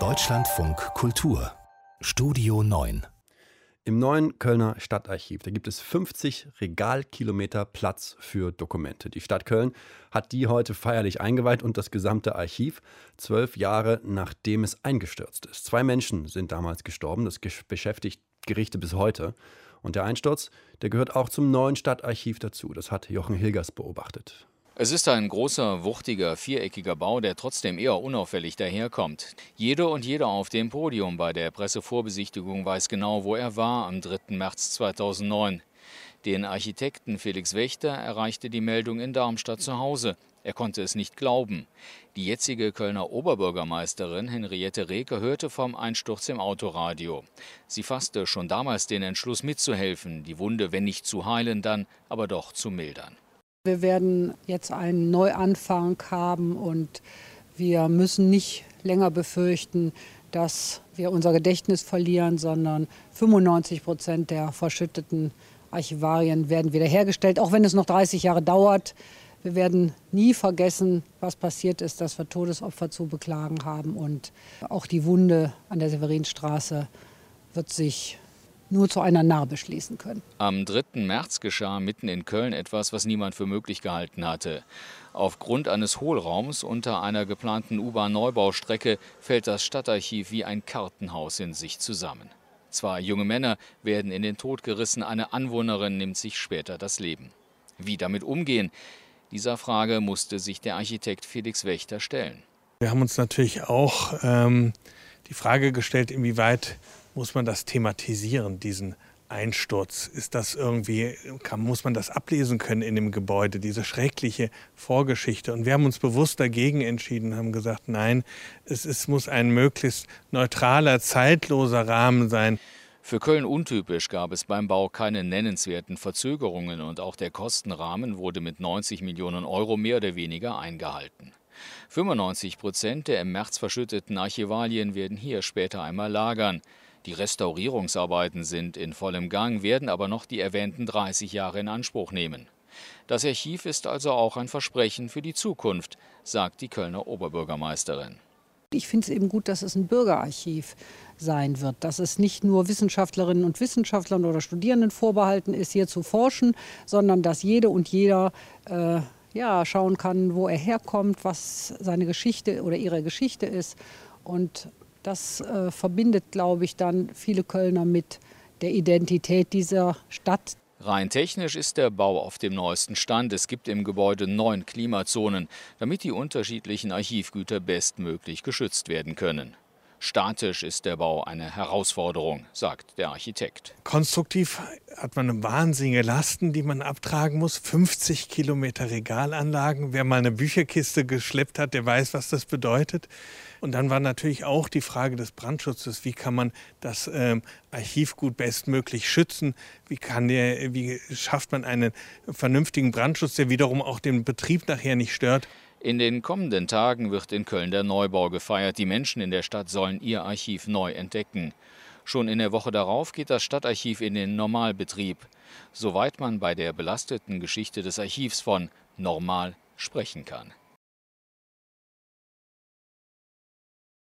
Deutschlandfunk Kultur Studio 9 Im neuen Kölner Stadtarchiv, da gibt es 50 Regalkilometer Platz für Dokumente. Die Stadt Köln hat die heute feierlich eingeweiht und das gesamte Archiv, zwölf Jahre nachdem es eingestürzt ist. Zwei Menschen sind damals gestorben, das beschäftigt Gerichte bis heute. Und der Einsturz, der gehört auch zum neuen Stadtarchiv dazu. Das hat Jochen Hilgers beobachtet. Es ist ein großer, wuchtiger, viereckiger Bau, der trotzdem eher unauffällig daherkommt. Jede und jeder auf dem Podium bei der Pressevorbesichtigung weiß genau, wo er war am 3. März 2009. Den Architekten Felix Wächter erreichte die Meldung in Darmstadt zu Hause. Er konnte es nicht glauben. Die jetzige Kölner Oberbürgermeisterin Henriette Reker hörte vom Einsturz im Autoradio. Sie fasste schon damals den Entschluss mitzuhelfen, die Wunde, wenn nicht zu heilen, dann aber doch zu mildern. Wir werden jetzt einen Neuanfang haben und wir müssen nicht länger befürchten, dass wir unser Gedächtnis verlieren, sondern 95 Prozent der verschütteten Archivarien werden wiederhergestellt, auch wenn es noch 30 Jahre dauert. Wir werden nie vergessen, was passiert ist, dass wir Todesopfer zu beklagen haben. Und auch die Wunde an der Severinstraße wird sich nur zu einer Narbe schließen können. Am 3. März geschah mitten in Köln etwas, was niemand für möglich gehalten hatte. Aufgrund eines Hohlraums unter einer geplanten U-Bahn-Neubaustrecke fällt das Stadtarchiv wie ein Kartenhaus in sich zusammen. Zwei junge Männer werden in den Tod gerissen, eine Anwohnerin nimmt sich später das Leben. Wie damit umgehen? Dieser Frage musste sich der Architekt Felix Wächter stellen. Wir haben uns natürlich auch ähm, die Frage gestellt, inwieweit muss man das thematisieren, diesen Einsturz? Ist das irgendwie, kann, muss man das ablesen können in dem Gebäude, diese schreckliche Vorgeschichte? Und wir haben uns bewusst dagegen entschieden, haben gesagt, nein, es, es muss ein möglichst neutraler, zeitloser Rahmen sein. Für Köln untypisch gab es beim Bau keine nennenswerten Verzögerungen und auch der Kostenrahmen wurde mit 90 Millionen Euro mehr oder weniger eingehalten. 95 Prozent der im März verschütteten Archivalien werden hier später einmal lagern. Die Restaurierungsarbeiten sind in vollem Gang, werden aber noch die erwähnten 30 Jahre in Anspruch nehmen. Das Archiv ist also auch ein Versprechen für die Zukunft, sagt die Kölner Oberbürgermeisterin. Ich finde es eben gut, dass es ein Bürgerarchiv sein wird, dass es nicht nur Wissenschaftlerinnen und Wissenschaftlern oder Studierenden vorbehalten ist, hier zu forschen, sondern dass jede und jeder äh, ja, schauen kann, wo er herkommt, was seine Geschichte oder ihre Geschichte ist und das äh, verbindet, glaube ich, dann viele Kölner mit der Identität dieser Stadt. Rein technisch ist der Bau auf dem neuesten Stand. Es gibt im Gebäude neun Klimazonen, damit die unterschiedlichen Archivgüter bestmöglich geschützt werden können. Statisch ist der Bau eine Herausforderung, sagt der Architekt. Konstruktiv hat man wahnsinnige Lasten, die man abtragen muss. 50 Kilometer Regalanlagen. Wer mal eine Bücherkiste geschleppt hat, der weiß, was das bedeutet. Und dann war natürlich auch die Frage des Brandschutzes. Wie kann man das ähm, Archivgut bestmöglich schützen? Wie, kann der, wie schafft man einen vernünftigen Brandschutz, der wiederum auch den Betrieb nachher nicht stört? In den kommenden Tagen wird in Köln der Neubau gefeiert. Die Menschen in der Stadt sollen ihr Archiv neu entdecken. Schon in der Woche darauf geht das Stadtarchiv in den Normalbetrieb, soweit man bei der belasteten Geschichte des Archivs von normal sprechen kann.